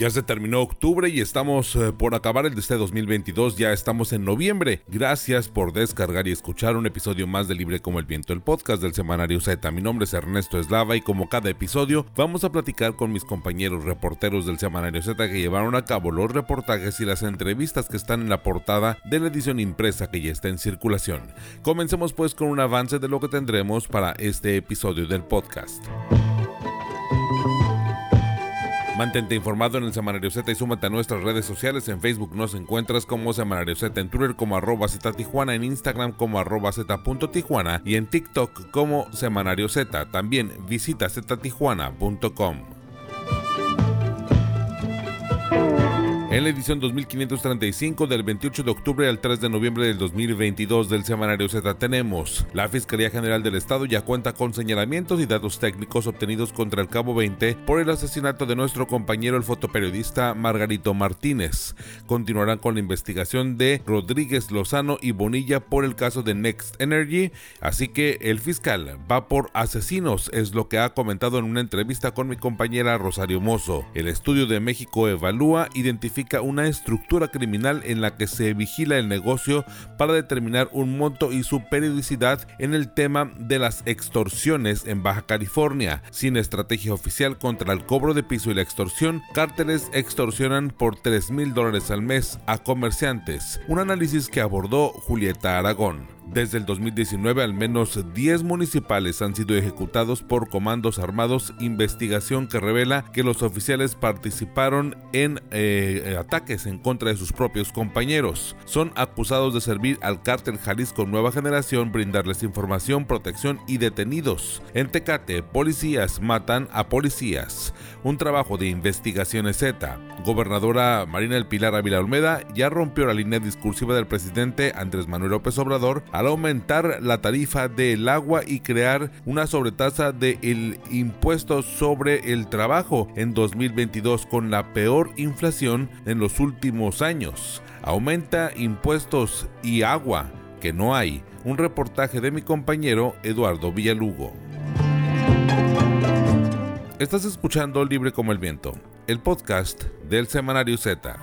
Ya se terminó octubre y estamos eh, por acabar el de este 2022, ya estamos en noviembre. Gracias por descargar y escuchar un episodio más de Libre como el Viento, el podcast del semanario Z. Mi nombre es Ernesto Eslava y como cada episodio vamos a platicar con mis compañeros reporteros del semanario Z que llevaron a cabo los reportajes y las entrevistas que están en la portada de la edición impresa que ya está en circulación. Comencemos pues con un avance de lo que tendremos para este episodio del podcast. Mantente informado en el Semanario Z y súmate a nuestras redes sociales. En Facebook nos encuentras como Semanario Z, en Twitter como arroba Z Tijuana, en Instagram como arroba Z.Tijuana y en TikTok como Semanario Z. También visita ztijuana.com. En la edición 2535 del 28 de octubre al 3 de noviembre del 2022 del semanario Z tenemos, la Fiscalía General del Estado ya cuenta con señalamientos y datos técnicos obtenidos contra el Cabo 20 por el asesinato de nuestro compañero el fotoperiodista Margarito Martínez. Continuarán con la investigación de Rodríguez Lozano y Bonilla por el caso de Next Energy, así que el fiscal va por asesinos, es lo que ha comentado en una entrevista con mi compañera Rosario Mozo. El estudio de México evalúa, identifica una estructura criminal en la que se vigila el negocio para determinar un monto y su periodicidad en el tema de las extorsiones en Baja California. Sin estrategia oficial contra el cobro de piso y la extorsión, cárteles extorsionan por 3 mil dólares al mes a comerciantes. Un análisis que abordó Julieta Aragón. Desde el 2019 al menos 10 municipales han sido ejecutados por comandos armados, investigación que revela que los oficiales participaron en eh, ataques en contra de sus propios compañeros. Son acusados de servir al cártel Jalisco Nueva Generación, brindarles información, protección y detenidos. En Tecate, policías matan a policías. Un trabajo de investigaciones Z. Gobernadora Marina El Pilar Ávila Olmeda ya rompió la línea discursiva del presidente Andrés Manuel López Obrador al aumentar la tarifa del agua y crear una sobretasa del impuesto sobre el trabajo en 2022 con la peor inflación en los últimos años. Aumenta impuestos y agua que no hay. Un reportaje de mi compañero Eduardo Villalugo. Estás escuchando Libre como el Viento, el podcast del Semanario Z.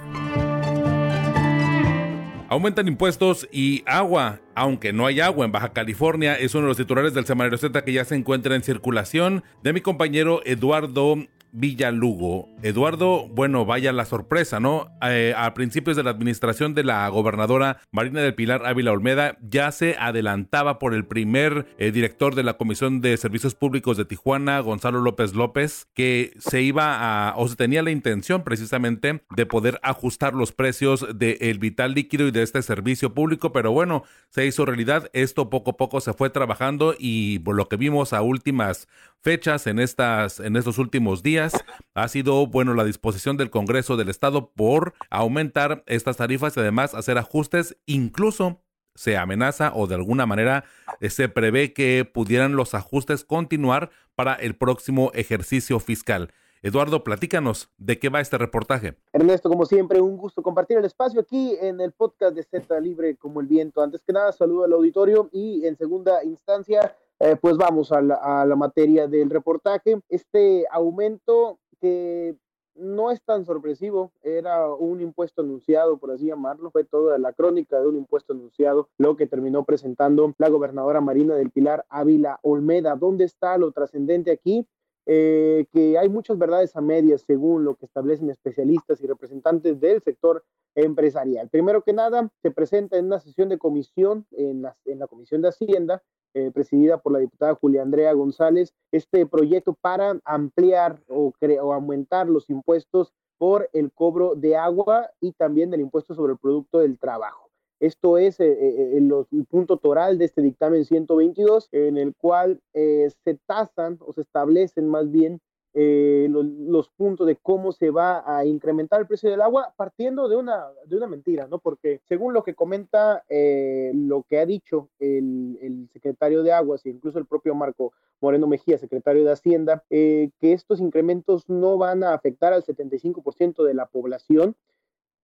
Aumentan impuestos y agua, aunque no hay agua en Baja California, es uno de los titulares del Semanario Z que ya se encuentra en circulación de mi compañero Eduardo Villalugo. Eduardo, bueno, vaya la sorpresa, ¿no? Eh, a principios de la administración de la gobernadora Marina del Pilar Ávila Olmeda, ya se adelantaba por el primer eh, director de la Comisión de Servicios Públicos de Tijuana, Gonzalo López López, que se iba a, o se tenía la intención precisamente de poder ajustar los precios del vital líquido y de este servicio público, pero bueno, se hizo realidad. Esto poco a poco se fue trabajando y por lo que vimos a últimas fechas en estas en estos últimos días ha sido bueno la disposición del Congreso del Estado por aumentar estas tarifas y además hacer ajustes incluso se amenaza o de alguna manera eh, se prevé que pudieran los ajustes continuar para el próximo ejercicio fiscal. Eduardo, platícanos de qué va este reportaje. Ernesto, como siempre, un gusto compartir el espacio aquí en el podcast de Z Libre como el viento. Antes que nada, saludo al auditorio y en segunda instancia, eh, pues vamos a la, materia del reportaje. Este aumento que no es tan sorpresivo, era un impuesto anunciado, por así llamarlo, fue toda la crónica de un impuesto anunciado, lo que terminó presentando la gobernadora Marina del Pilar Ávila Olmeda. ¿Dónde está lo trascendente aquí? Eh, que hay muchas verdades a medias según lo que establecen especialistas y representantes del sector empresarial. Primero que nada, se presenta en una sesión de comisión en la, Comisión de Hacienda eh, presidida por la diputada Julia Andrea González, este proyecto para ampliar o, o aumentar los impuestos por el cobro de agua y también del impuesto sobre el producto del trabajo. Esto es eh, eh, el, punto toral de este dictamen 122, en el cual se tasan o se establecen más bien eh, los, puntos de cómo se va a incrementar el precio del agua partiendo de una, de una mentira, ¿no? Porque según lo que comenta, eh, lo que ha dicho el, secretario de Aguas e incluso el propio Marco Moreno Mejía, secretario de Hacienda, eh, que estos incrementos no van a afectar al 75% de la población,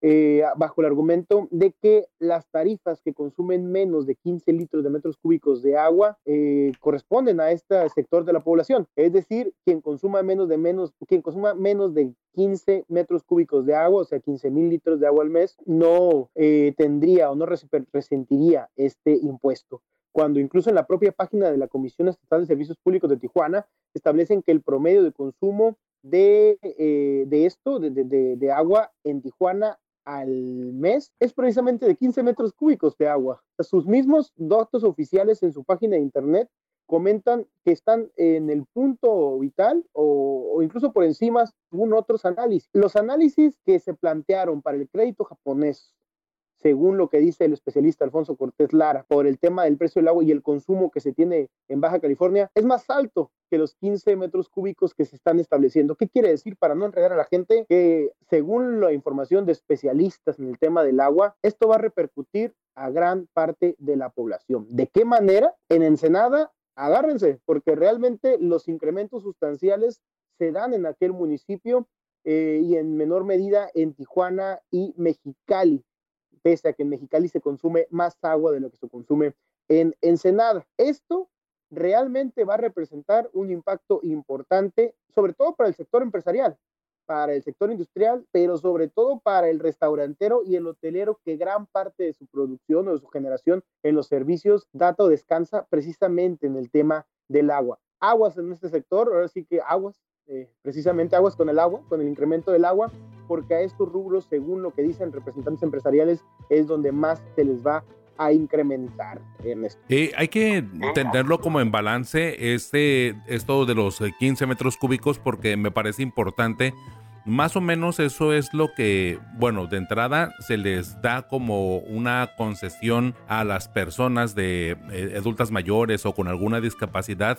eh, bajo el argumento de que las tarifas que consumen menos de 15 litros de metros cúbicos de agua eh, corresponden a este sector de la población. Es decir, quien consuma menos de menos, quien consuma menos de 15 metros cúbicos de agua, o sea, 15 mil litros de agua al mes, no eh, tendría o no resentiría este impuesto cuando incluso en la propia página de la Comisión Estatal de Servicios Públicos de Tijuana establecen que el promedio de consumo de, de esto, de, de, de, agua en Tijuana al mes es precisamente de 15 metros cúbicos de agua. Sus mismos datos oficiales en su página de internet comentan que están en el punto vital o, incluso por encima según otros análisis. Los análisis que se plantearon para el crédito japonés según lo que dice el especialista Alfonso Cortés Lara, por el tema del precio del agua y el consumo que se tiene en Baja California, es más alto que los 15 metros cúbicos que se están estableciendo. ¿Qué quiere decir para no enredar a la gente? Que según la información de especialistas en el tema del agua, esto va a repercutir a gran parte de la población. ¿De qué manera? En Ensenada, agárrense, porque realmente los incrementos sustanciales se dan en aquel municipio eh, y en menor medida en Tijuana y Mexicali pese a que en Mexicali se consume más agua de lo que se consume en Ensenada. Esto realmente va a representar un impacto importante, sobre todo para el sector empresarial, para el sector industrial, pero sobre todo para el restaurantero y el hotelero, que gran parte de su producción o de su generación en los servicios data o descansa precisamente en el tema del agua. Aguas en este sector, ahora sí que aguas, eh, precisamente aguas con el agua, con el incremento del agua, porque a estos rubros, según lo que dicen representantes empresariales, es donde más se les va a incrementar. Eh, hay que tenerlo como en balance este, esto de los 15 metros cúbicos porque me parece importante. Más o menos eso es lo que, bueno, de entrada se les da como una concesión a las personas de eh, adultas mayores o con alguna discapacidad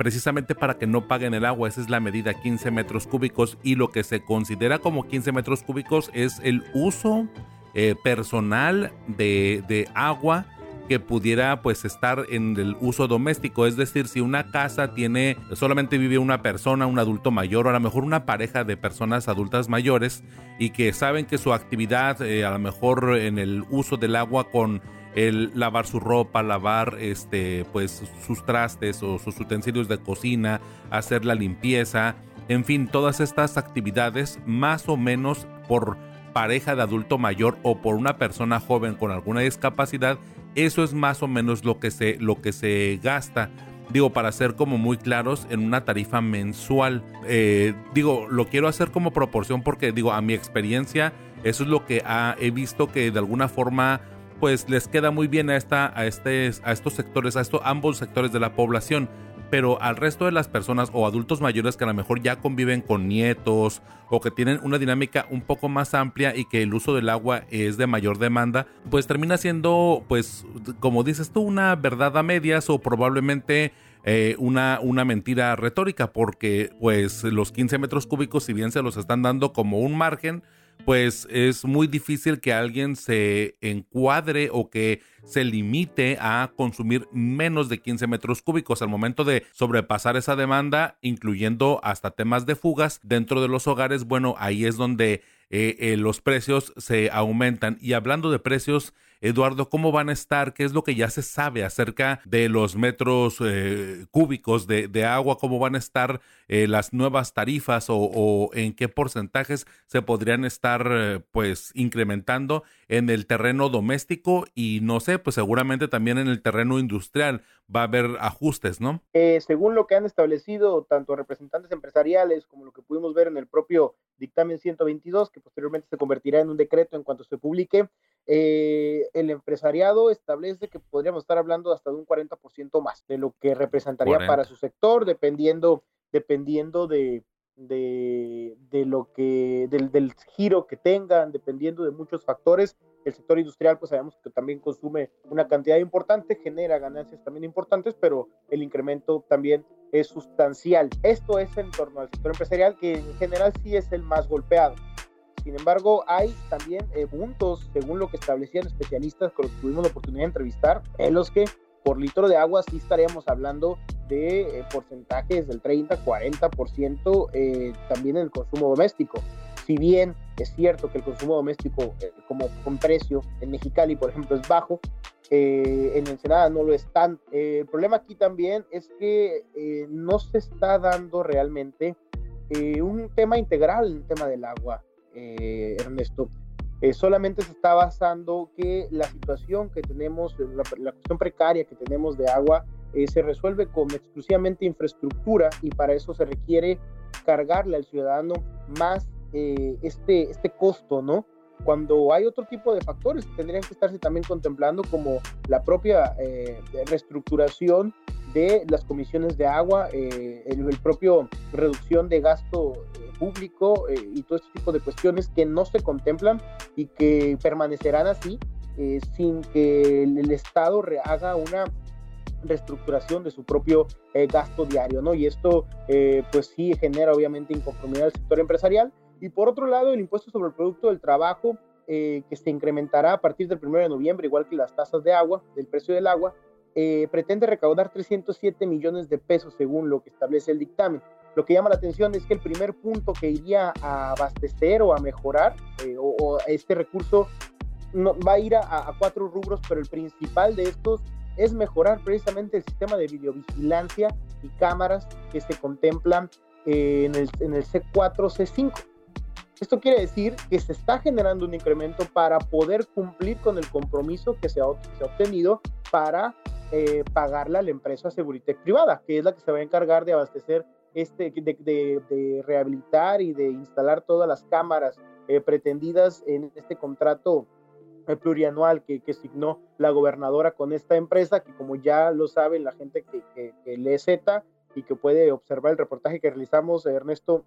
precisamente para que no paguen el agua. Esa es la medida 15 metros cúbicos y lo que se considera como 15 metros cúbicos es el uso eh, personal de, de agua que pudiera pues estar en el uso doméstico, es decir, si una casa tiene solamente vive una persona, un adulto mayor o a lo mejor una pareja de personas adultas mayores y que saben que su actividad eh, a lo mejor en el uso del agua con el lavar su ropa, lavar este, pues, sus trastes o sus utensilios de cocina, hacer la limpieza, en fin, todas estas actividades más o menos por pareja de adulto mayor o por una persona joven con alguna discapacidad, eso es más o menos lo que se, lo que se gasta. Digo, para ser como muy claros, en una tarifa mensual. Eh, digo, lo quiero hacer como proporción porque, digo, a mi experiencia, eso es lo que he visto que de alguna forma pues les queda muy bien a, esta, a, este, a estos sectores, a estos, ambos sectores de la población. Pero al resto de las personas o adultos mayores que a lo mejor ya conviven con nietos o que tienen una dinámica un poco más amplia y que el uso del agua es de mayor demanda, pues termina siendo, pues, como dices tú, una verdad a medias o probablemente eh, una, una mentira retórica, porque pues los 15 metros cúbicos, si bien se los están dando como un margen, pues es muy difícil que alguien se encuadre o que se limite a consumir menos de 15 metros cúbicos al momento de sobrepasar esa demanda, incluyendo hasta temas de fugas dentro de los hogares. Bueno, ahí es donde eh, eh, los precios se aumentan. Y hablando de precios, Eduardo, ¿cómo van a estar? ¿Qué es lo que ya se sabe acerca de los metros eh, cúbicos de, agua? ¿Cómo van a estar eh, las nuevas tarifas o, en qué porcentajes se podrían estar eh, pues incrementando en el terreno doméstico y no sé, pues seguramente también en el terreno industrial va a haber ajustes, ¿no? según lo que han establecido tanto representantes empresariales como lo que pudimos ver en el propio dictamen 122, que posteriormente se convertirá en un decreto en cuanto se publique, eh, el empresariado establece que podríamos estar hablando hasta de un 40% más de lo que representaría para su sector, dependiendo, dependiendo de, de, de lo que, del, del, giro que tengan, dependiendo de muchos factores. El sector industrial, pues sabemos que también consume una cantidad importante, genera ganancias también importantes, pero el incremento también es sustancial. Esto es en torno al sector empresarial, que en general sí es el más golpeado. Sin embargo, hay también eh, puntos, según lo que establecían especialistas con los que tuvimos la oportunidad de entrevistar, en los que por litro de agua sí estaríamos hablando de eh, porcentajes del 30, 40% eh, también en el consumo doméstico. si bien es cierto que el consumo doméstico eh, como con precio en Mexicali, por ejemplo, es bajo, eh, en Ensenada no lo están. el problema aquí también es que no se está dando realmente un tema integral, un tema del agua, Ernesto. solamente se está basando que la situación que tenemos, la, la cuestión precaria que tenemos de agua, se resuelve con exclusivamente infraestructura y para eso se requiere cargarle al ciudadano más eh, este, este costo, ¿no? Cuando hay otro tipo de factores que tendrían que estarse también contemplando, como la propia eh, reestructuración de las comisiones de agua, eh, el, propio reducción de gasto público y todo este tipo de cuestiones que no se contemplan y que permanecerán así sin que el, Estado haga una reestructuración de su propio eh, gasto diario, ¿no? Y esto, eh, pues sí, genera obviamente inconformidad al sector empresarial. Y por otro lado, el impuesto sobre el producto del trabajo, eh, que se incrementará a partir del 1 de noviembre, igual que las tasas de agua, del precio del agua, pretende recaudar 307 millones de pesos según lo que establece el dictamen. Lo que llama la atención es que el primer punto que iría a abastecer o a mejorar, o, este recurso no, va a ir a, a, cuatro rubros, pero el principal de estos es mejorar precisamente el sistema de videovigilancia y cámaras que se contemplan eh, en, el, en el C4, C5. Esto quiere decir que se está generando un incremento para poder cumplir con el compromiso que se ha, obtenido para eh, pagarle a la empresa Seguritech privada, que es la que se va a encargar de abastecer, este, de, de, de rehabilitar y de instalar todas las cámaras eh, pretendidas en este contrato plurianual que, que signó la gobernadora con esta empresa, que como ya lo saben la gente que, que, lee Z y que puede observar el reportaje que realizamos Ernesto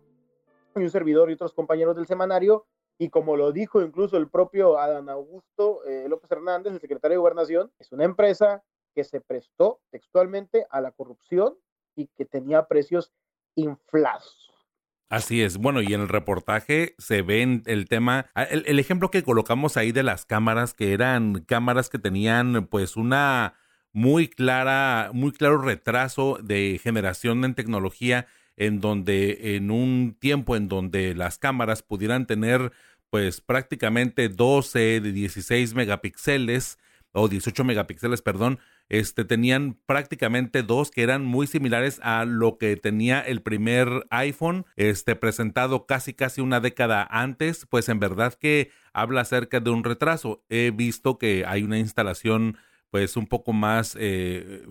y un servidor y otros compañeros del semanario, y como lo dijo incluso el propio Adán Augusto eh, López Hernández, el secretario de Gobernación, es una empresa que se prestó textualmente a la corrupción y que tenía precios inflados. Así es. Bueno, y en el reportaje se ve el tema, ah, el, ejemplo que colocamos ahí de las cámaras, que eran cámaras que tenían pues una muy clara, muy claro retraso de generación en tecnología, en donde en un tiempo en donde las cámaras pudieran tener pues prácticamente 12 de 16 megapíxeles o 18 megapíxeles, perdón, este, tenían prácticamente dos que eran muy similares a lo que tenía el primer iPhone, este, presentado casi casi una década antes, pues en verdad que habla acerca de un retraso. He visto que hay una instalación pues un poco más eh,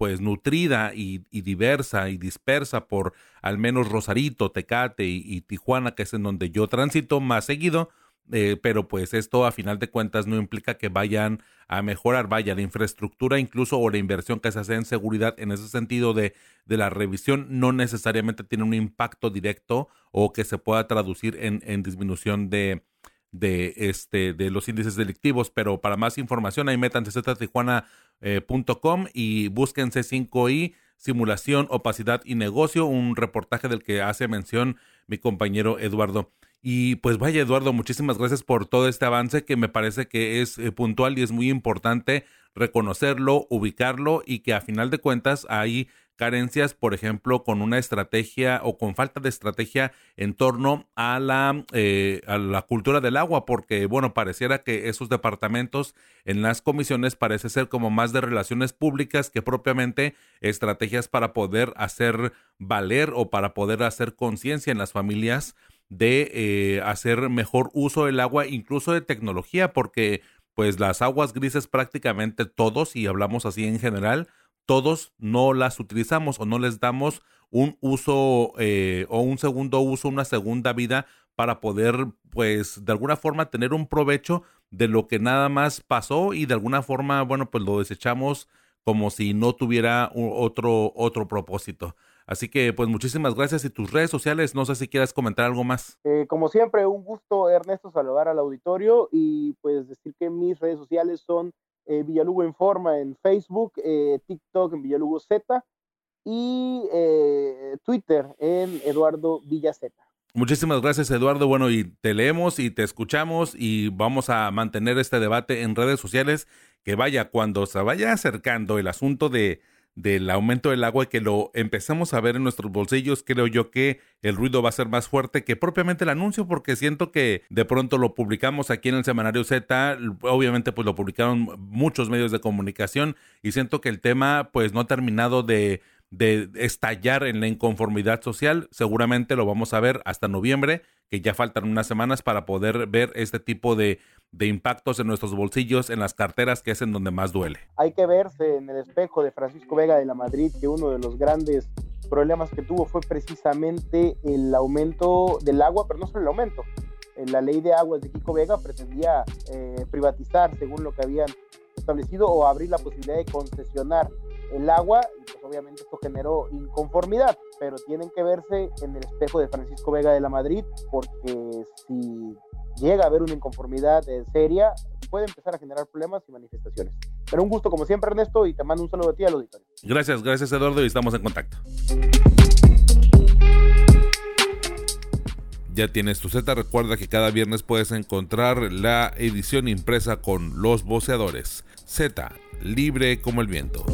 pues nutrida y, diversa y dispersa por al menos Rosarito, Tecate y, Tijuana, que es en donde yo transito más seguido, eh, pero pues esto a final de cuentas no implica que vayan a mejorar, vaya, la infraestructura incluso o la inversión que se hace en seguridad en ese sentido de, de la revisión no necesariamente tiene un impacto directo o que se pueda traducir en, en disminución de, de, este, de los índices delictivos, pero para más información ahí métanse ztijuana.com eh, y búsquense 5i, simulación, opacidad y negocio, un reportaje del que hace mención mi compañero Eduardo. Y pues vaya Eduardo, muchísimas gracias por todo este avance que me parece que es eh, puntual y es muy importante reconocerlo, ubicarlo y que a final de cuentas hay carencias, por ejemplo, con una estrategia o con falta de estrategia en torno a la, eh, a la cultura del agua, porque, bueno, pareciera que esos departamentos en las comisiones parece ser como más de relaciones públicas que propiamente estrategias para poder hacer valer o para poder hacer conciencia en las familias de eh, hacer mejor uso del agua, incluso de tecnología, porque pues las aguas grises prácticamente todos, y hablamos así en general, todos no las utilizamos o no les damos un uso eh, o un segundo uso, una segunda vida para poder pues de alguna forma tener un provecho de lo que nada más pasó y de alguna forma, bueno, pues lo desechamos como si no tuviera otro, otro propósito. Así que pues muchísimas gracias y tus redes sociales, no sé si quieras comentar algo más. Eh, como siempre, un gusto Ernesto saludar al auditorio y pues decir que mis redes sociales son eh, Villalugo Informa en Facebook, eh, TikTok en Villalugo Z y Twitter en Eduardo Villazeta. Muchísimas gracias Eduardo. Bueno, y te leemos y te escuchamos y vamos a mantener este debate en redes sociales que vaya cuando se vaya acercando el asunto de del aumento del agua y que lo empecemos a ver en nuestros bolsillos, creo yo que el ruido va a ser más fuerte que propiamente el anuncio, porque siento que de pronto lo publicamos aquí en el semanario Z, obviamente pues lo publicaron muchos medios de comunicación y siento que el tema pues no ha terminado de de estallar en la inconformidad social. Seguramente lo vamos a ver hasta noviembre, que ya faltan unas semanas para poder ver este tipo de, de impactos en nuestros bolsillos, en las carteras, que es en donde más duele. Hay que verse en el espejo de Francisco Vega de la Madrid, que uno de los grandes problemas que tuvo fue precisamente el aumento del agua, pero no solo el aumento. La ley de aguas de Kiko Vega pretendía eh, privatizar, según lo que habían establecido, o abrir la posibilidad de concesionar el agua y pues obviamente esto generó inconformidad, pero tienen que verse en el espejo de Francisco Vega de la Madrid porque si llega a haber una inconformidad seria, puede empezar a generar problemas y manifestaciones. Pero un gusto como siempre Ernesto y te mando un saludo a ti al auditorio. Gracias, gracias Eduardo y estamos en contacto. Ya tienes tu Z, recuerda que cada viernes puedes encontrar la edición impresa con los voceadores. Z, libre como el viento.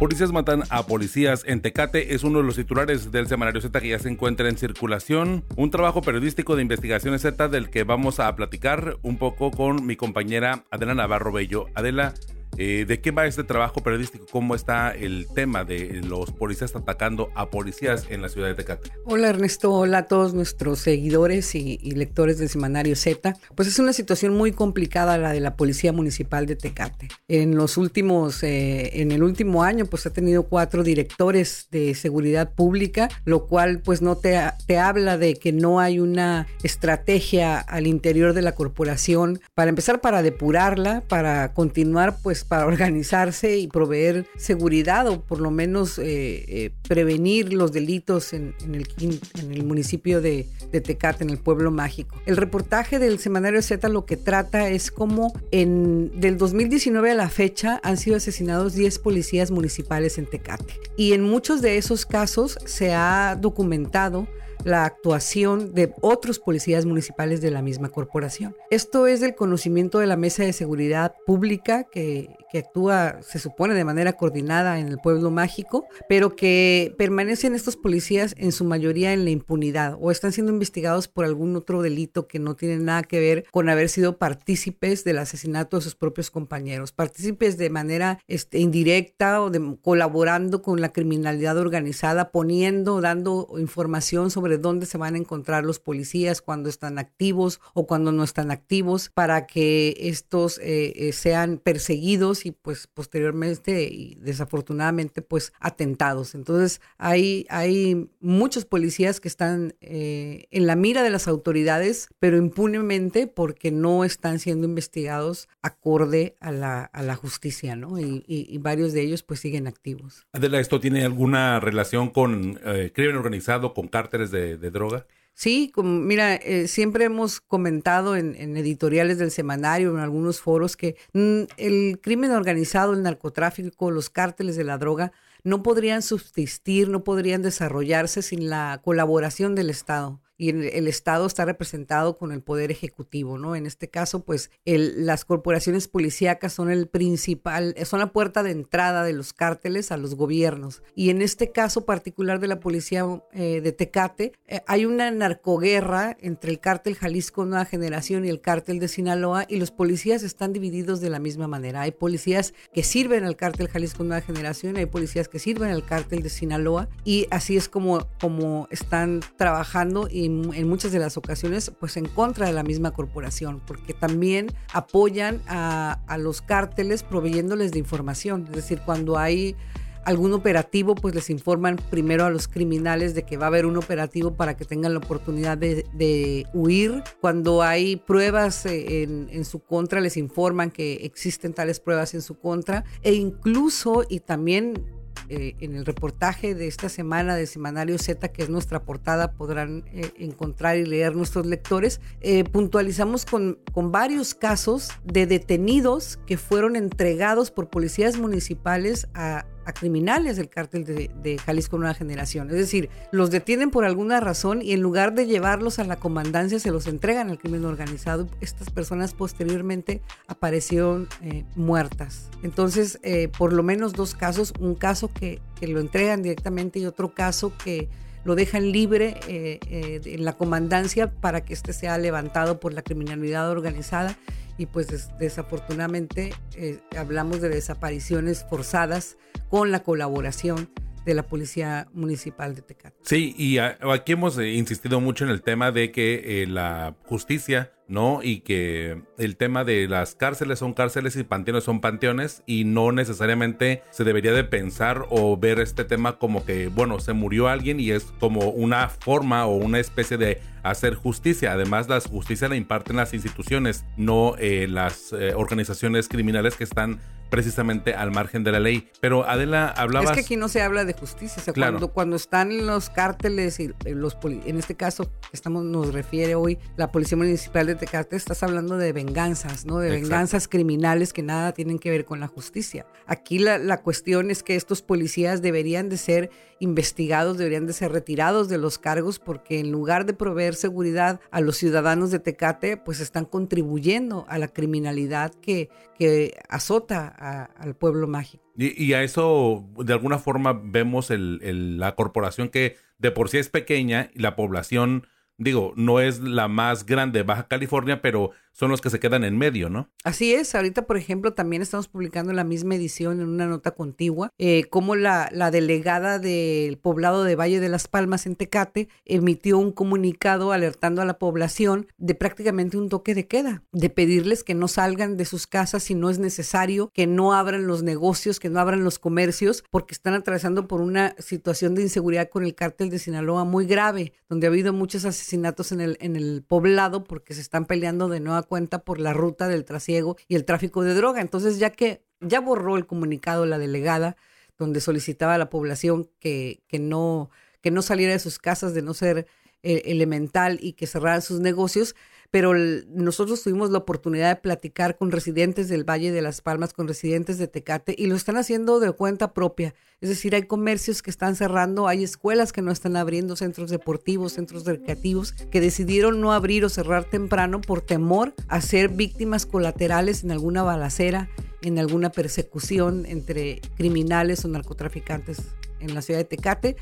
Policías matan a policías en Tecate es uno de los titulares del semanario Z que ya se encuentra en circulación. Un trabajo periodístico de investigaciones Z del que vamos a platicar un poco con mi compañera Adela Navarro Bello. Adela, eh, ¿De qué va este trabajo periodístico? ¿Cómo está el tema de los policías atacando a policías en la ciudad de Tecate? Hola Ernesto, hola a todos nuestros seguidores y, lectores del semanario Z. Pues es una situación muy complicada la de la Policía Municipal de Tecate. En los últimos, eh, en el último año, pues ha tenido cuatro directores de seguridad pública, lo cual pues no te, te habla de que no hay una estrategia al interior de la corporación para empezar para depurarla, para continuar pues para organizarse y proveer seguridad o por lo menos eh, eh, prevenir los delitos en, el, municipio de, de, Tecate, en el pueblo mágico. El reportaje del semanario Z lo que trata es cómo en, del 2019 a la fecha han sido asesinados 10 policías municipales en Tecate. Y en muchos de esos casos se ha documentado la actuación de otros policías municipales de la misma corporación. Esto es del conocimiento de la Mesa de Seguridad Pública que, que actúa, se supone, de manera coordinada en el pueblo mágico, pero que permanecen estos policías en su mayoría en la impunidad o están siendo investigados por algún otro delito que no tiene nada que ver con haber sido partícipes del asesinato de sus propios compañeros, partícipes de manera este, indirecta o de, colaborando con la criminalidad organizada, poniendo, dando información sobre dónde se van a encontrar los policías cuando están activos o cuando no están activos para que estos eh, eh, sean perseguidos y pues posteriormente y desafortunadamente pues atentados. Entonces hay, hay muchos policías que están eh, en la mira de las autoridades, pero impunemente porque no están siendo investigados acorde a la, a la justicia, ¿no? Y, y, varios de ellos pues siguen activos. Adela, ¿esto tiene alguna relación con crimen organizado, con cárteles de de, droga? Sí, como, mira, eh, siempre hemos comentado en, editoriales del semanario, en algunos foros, que mm, el crimen organizado, el narcotráfico, los cárteles de la droga no podrían subsistir, no podrían desarrollarse sin la colaboración del Estado y el, Estado está representado con el Poder Ejecutivo, ¿no? En este caso, pues las corporaciones policíacas son el principal, son la puerta de entrada de los cárteles a los gobiernos. Y en este caso particular de la policía eh, de Tecate, eh, hay una narcoguerra entre el cártel Jalisco Nueva Generación y el cártel de Sinaloa y los policías están divididos de la misma manera. Hay policías que sirven al cártel Jalisco Nueva Generación, hay policías que sirven al cártel de Sinaloa y así es como, como están trabajando y en muchas de las ocasiones pues en contra de la misma corporación, porque también apoyan a, los cárteles proveyéndoles de información. Es decir, cuando hay algún operativo, pues les informan primero a los criminales de que va a haber un operativo para que tengan la oportunidad de, huir. Cuando hay pruebas eh, en, su contra, les informan que existen tales pruebas en su contra. E incluso, y también eh, en el reportaje de esta semana de Semanario Z, que es nuestra portada, podrán eh, encontrar y leer nuestros lectores, eh, puntualizamos con varios casos de detenidos que fueron entregados por policías municipales a, a criminales del cártel de, Jalisco Nueva Generación. Es decir, los detienen por alguna razón y en lugar de llevarlos a la comandancia se los entregan al crimen organizado. Estas personas posteriormente aparecieron eh, muertas. Entonces, eh, por lo menos dos casos, un caso que, que lo entregan directamente y otro caso que lo dejan libre eh, eh, en la comandancia para que éste sea levantado por la criminalidad organizada y pues desafortunadamente eh, hablamos de desapariciones forzadas con la colaboración de la Policía Municipal de Tecate. Sí, y aquí hemos insistido mucho en el tema de que la justicia ¿no? Y que el tema de las cárceles son cárceles y panteones son panteones y no necesariamente se debería de pensar o ver este tema como que, bueno, se murió alguien y es como una forma o una especie de hacer justicia. Además, la justicia la imparten las instituciones, no eh, las eh, organizaciones criminales que están precisamente al margen de la ley. Pero Adela hablaba... Es que aquí no se habla de justicia. cuando, cuando están los cárteles y eh, los en este caso estamos nos refiere hoy la Policía Municipal de Tecate, estás hablando de venganzas, ¿no? De venganzas criminales que nada tienen que ver con la justicia. Aquí la, la cuestión es que estos policías deberían de ser investigados, deberían de ser retirados de los cargos porque en lugar de proveer seguridad a los ciudadanos de Tecate, pues están contribuyendo a la criminalidad que, que azota al pueblo mágico. Y, a eso, de alguna forma, vemos la corporación que de por sí es pequeña y la población, digo, no es la más grande de Baja California, pero son los que se quedan en medio, ¿no? Así es. Ahorita, por ejemplo, también estamos publicando la misma edición en una nota contigua, eh, como la, la delegada del poblado de Valle de las Palmas en Tecate emitió un comunicado alertando a la población de prácticamente un toque de queda, de pedirles que no salgan de sus casas si no es necesario, que no abran los negocios, que no abran los comercios, porque están atravesando por una situación de inseguridad con el cártel de Sinaloa muy grave, donde ha habido muchos asesinatos en el, en el poblado porque se están peleando de nueva cuenta por la ruta del trasiego y el tráfico de droga. Entonces, ya que ya borró el comunicado la delegada donde solicitaba a la población que, que, no, que no saliera de sus casas de no ser eh, elemental y que cerraran sus negocios, pero nosotros tuvimos la oportunidad de platicar con residentes del Valle de las Palmas, con residentes de Tecate, y lo están haciendo de cuenta propia. Es decir, hay comercios que están cerrando, hay escuelas que no están abriendo, centros deportivos, centros recreativos, que decidieron no abrir o cerrar temprano por temor a ser víctimas colaterales en alguna balacera, en alguna persecución entre criminales o narcotraficantes en la ciudad de Tecate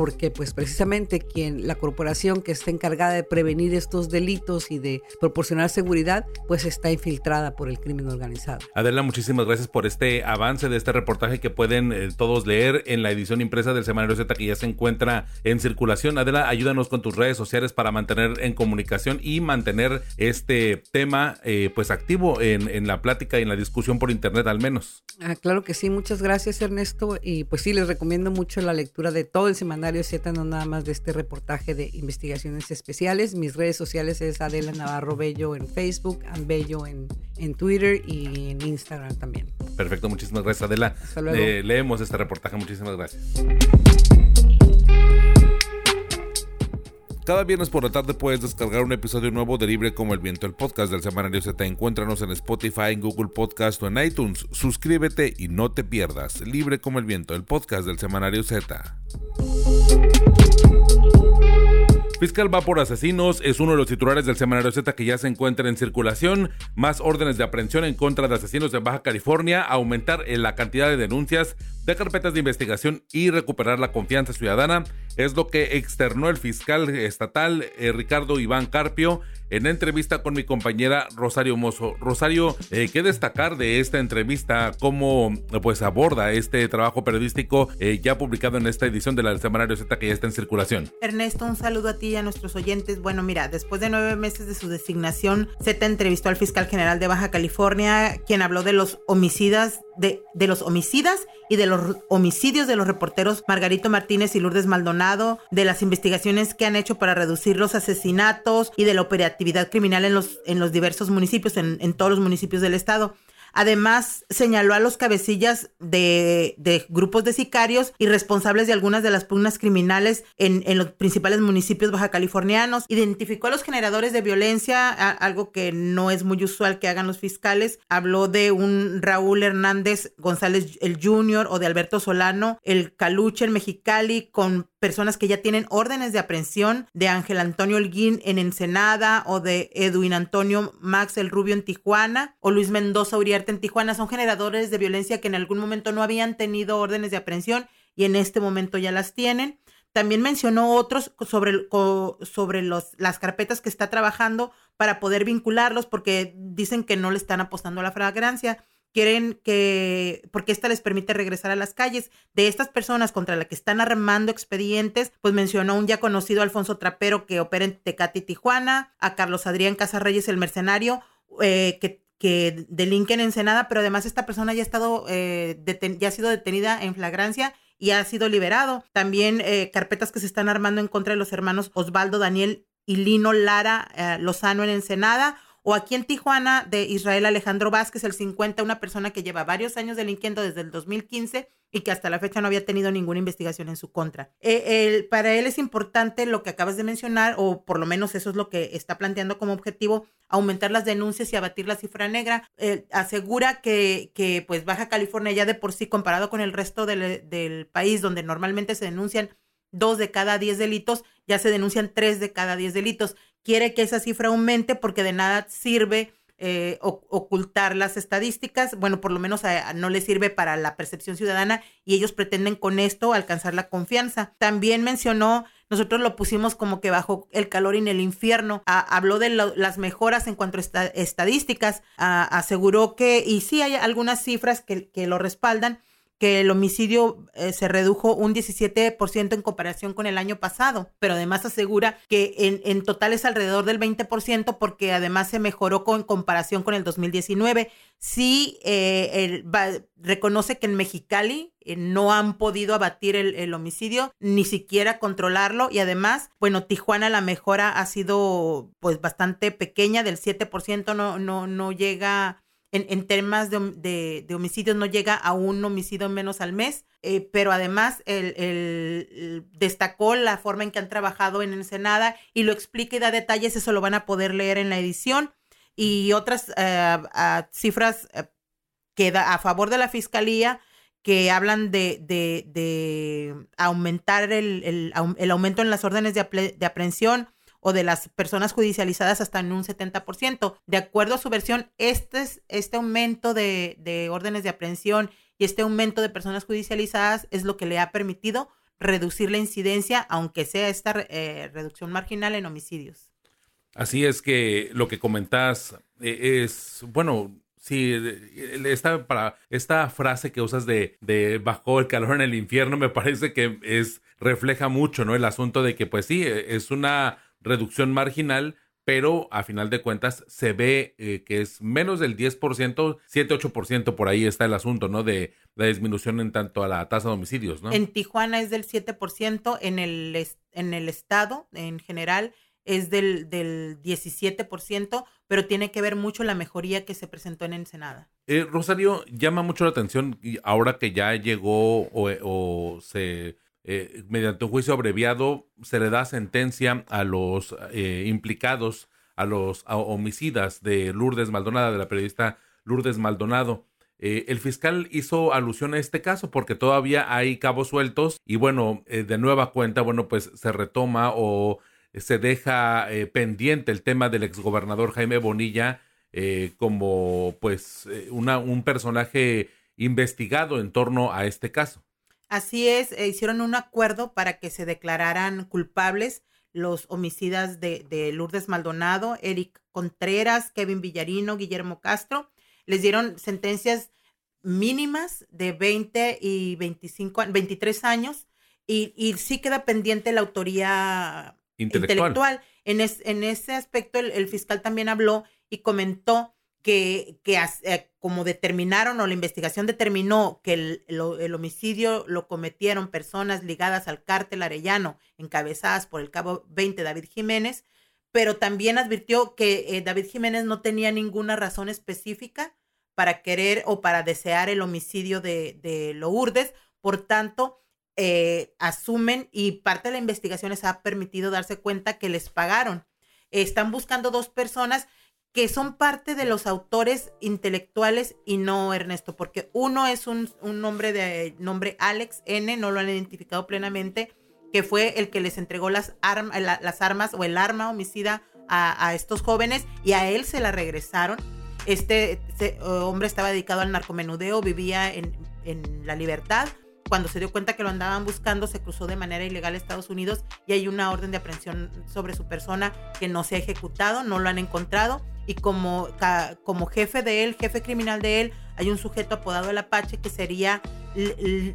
porque pues precisamente quien la corporación que está encargada de prevenir estos delitos y de proporcionar seguridad pues está infiltrada por el crimen organizado. Adela, muchísimas gracias por este avance de este reportaje que pueden eh, todos leer en la edición impresa del Semanario Z que ya se encuentra en circulación. Adela, ayúdanos con tus redes sociales para mantener en comunicación y mantener este tema eh, pues activo en, en la plática y en la discusión por internet al menos. Ah, claro que sí, muchas gracias Ernesto y pues sí les recomiendo mucho la lectura de todo el semanario Z, no nada más de este reportaje de investigaciones especiales. Mis redes sociales es Adela Navarro Bello en Facebook, Bello en, en Twitter y en Instagram también. Perfecto, muchísimas gracias Adela. Eh, leemos este reportaje, muchísimas gracias. Cada viernes por la tarde puedes descargar un episodio nuevo de Libre como el Viento, el podcast del Semanario Z. Encuéntranos en Spotify, en Google Podcast o en iTunes. Suscríbete y no te pierdas. Libre como el Viento, el podcast del Semanario Z. Fiscal va por asesinos es uno de los titulares del semanario Z que ya se encuentra en circulación. Más órdenes de aprehensión en contra de asesinos de Baja California, aumentar la cantidad de denuncias, de carpetas de investigación y recuperar la confianza ciudadana. Es lo que externó el fiscal estatal eh, Ricardo Iván Carpio en entrevista con mi compañera Rosario Mozo. Rosario, eh, ¿qué destacar de esta entrevista? ¿Cómo pues aborda este trabajo periodístico eh, ya publicado en esta edición de la Semanario Z que ya está en circulación? Ernesto, un saludo a ti y a nuestros oyentes. Bueno, mira, después de nueve meses de su designación, Z entrevistó al fiscal general de Baja California, quien habló de los homicidas, de, de los homicidas y de los homicidios de los reporteros Margarito Martínez y Lourdes Maldonado, de las investigaciones que han hecho para reducir los asesinatos y de la operatividad criminal en los, en los diversos municipios, en, en todos los municipios del estado. Además, señaló a los cabecillas de, grupos de sicarios y responsables de algunas de las pugnas criminales en, los principales municipios baja californianos. Identificó a los generadores de violencia, algo que no es muy usual que hagan los fiscales. Habló de un Raúl Hernández González el Jr. o de Alberto Solano, el Caluche en Mexicali, con personas que ya tienen órdenes de aprehensión de Ángel Antonio Holguín en Ensenada o de Edwin Antonio Max el Rubio en Tijuana o Luis Mendoza Uriarte en Tijuana. Son generadores de violencia que en algún momento no habían tenido órdenes de aprehensión y en este momento ya las tienen. También mencionó otros sobre, sobre los, las carpetas que está trabajando para poder vincularlos porque dicen que no le están apostando a la fragancia quieren que, porque esta les permite regresar a las calles. De estas personas contra las que están armando expedientes, pues mencionó un ya conocido Alfonso Trapero que opera en Tecate y Tijuana, a Carlos Adrián Casarreyes el mercenario, eh, que, que delinquen en Ensenada, pero además esta persona ya ha estado, eh, ya ha sido detenida en flagrancia y ha sido liberado. También eh, carpetas que se están armando en contra de los hermanos Osvaldo Daniel y Lino Lara Lozano en Ensenada o aquí en Tijuana de Israel Alejandro Vázquez, el 50, una persona que lleva varios años delinquiendo desde el 2015 y que hasta la fecha no había tenido ninguna investigación en su contra. Eh, para él es importante lo que acabas de mencionar, o por lo menos eso es lo que está planteando como objetivo, aumentar las denuncias y abatir la cifra negra. asegura que, que, pues Baja California ya de por sí, comparado con el resto del, del país, donde normalmente se denuncian dos de cada diez delitos, ya se denuncian tres de cada diez delitos quiere que esa cifra aumente porque de nada sirve eh, ocultar las estadísticas, bueno, por lo menos no le sirve para la percepción ciudadana y ellos pretenden con esto alcanzar la confianza. También mencionó, nosotros lo pusimos como que bajo el calor y en el infierno, habló de las mejoras en cuanto a estadísticas, aseguró que, y sí hay algunas cifras que lo respaldan, que el homicidio eh, se redujo un 17% en comparación con el año pasado, pero además asegura que en, en total es alrededor del 20% porque además se mejoró con comparación con el 2019. Sí, eh, reconoce que en Mexicali eh, no han podido abatir el, el, homicidio, ni siquiera controlarlo y además, bueno, Tijuana la mejora ha sido pues bastante pequeña, del 7%, no, no, no llega en, temas de, homicidios no llega a un homicidio menos al mes, eh, pero además el, destacó la forma en que han trabajado en Ensenada y lo explica y da detalles, eso lo van a poder leer en la edición. Y otras eh, cifras eh, que da a favor de la fiscalía que hablan de, de, aumentar el, el, aumento en las órdenes de, de aprehensión, o de las personas judicializadas hasta en un 70%. De acuerdo a su versión, este, este aumento de, órdenes de aprehensión y este aumento de personas judicializadas es lo que le ha permitido reducir la incidencia, aunque sea esta eh, reducción marginal en homicidios. Así es que lo que comentas eh, es, bueno, sí, esta, para, esta frase que usas de, de bajo el calor en el infierno me parece que es refleja mucho, ¿no? El asunto de que, pues sí, es una reducción marginal, pero a final de cuentas se ve eh, que es menos del 10%, 7-8% por ahí está el asunto, ¿no? De la disminución en tanto a la tasa de homicidios, ¿no? En Tijuana es del 7%, en el, en el estado en general es del, del 17%, pero tiene que ver mucho la mejoría que se presentó en Ensenada. Eh, Rosario, llama mucho la atención ahora que ya llegó o, o se eh, mediante un juicio abreviado se le da sentencia a los eh, implicados, a los homicidas de Lourdes Maldonado, de la periodista Lourdes Maldonado. Eh, el fiscal hizo alusión a este caso porque todavía hay cabos sueltos y bueno, de nueva cuenta, bueno, pues se retoma o se deja pendiente el tema del exgobernador Jaime Bonilla como pues un personaje investigado en torno a este caso. Así es, eh, hicieron un acuerdo para que se declararan culpables los homicidas de, Lourdes Maldonado, Eric Contreras, Kevin Villarino, Guillermo Castro. Les dieron sentencias mínimas de 20 y 25, 23 años y, y sí queda pendiente la autoría intelectual. En, en ese aspecto el fiscal también habló y comentó que, eh, como determinaron o la investigación determinó que el, homicidio lo cometieron personas ligadas al cártel arellano, encabezadas por el cabo 20 David Jiménez, pero también advirtió que eh, David Jiménez no tenía ninguna razón específica para querer o para desear el homicidio de, de Lourdes. Por tanto, eh, asumen y parte de la investigación les ha permitido darse cuenta que les pagaron. Están buscando dos personas que son parte de los autores intelectuales y no Ernesto, porque uno es un, un nombre de nombre Alex N, no lo han identificado plenamente, que fue el que les entregó las, las armas o el arma homicida a, estos jóvenes y a él se la regresaron. Este, este hombre estaba dedicado al narcomenudeo, vivía en, en la libertad, cuando se dio cuenta que lo andaban buscando, se cruzó de manera ilegal a Estados Unidos y hay una orden de aprehensión sobre su persona que no se ha ejecutado, no lo han encontrado. Y como, como jefe de él, jefe criminal de él, hay un sujeto apodado el Apache que sería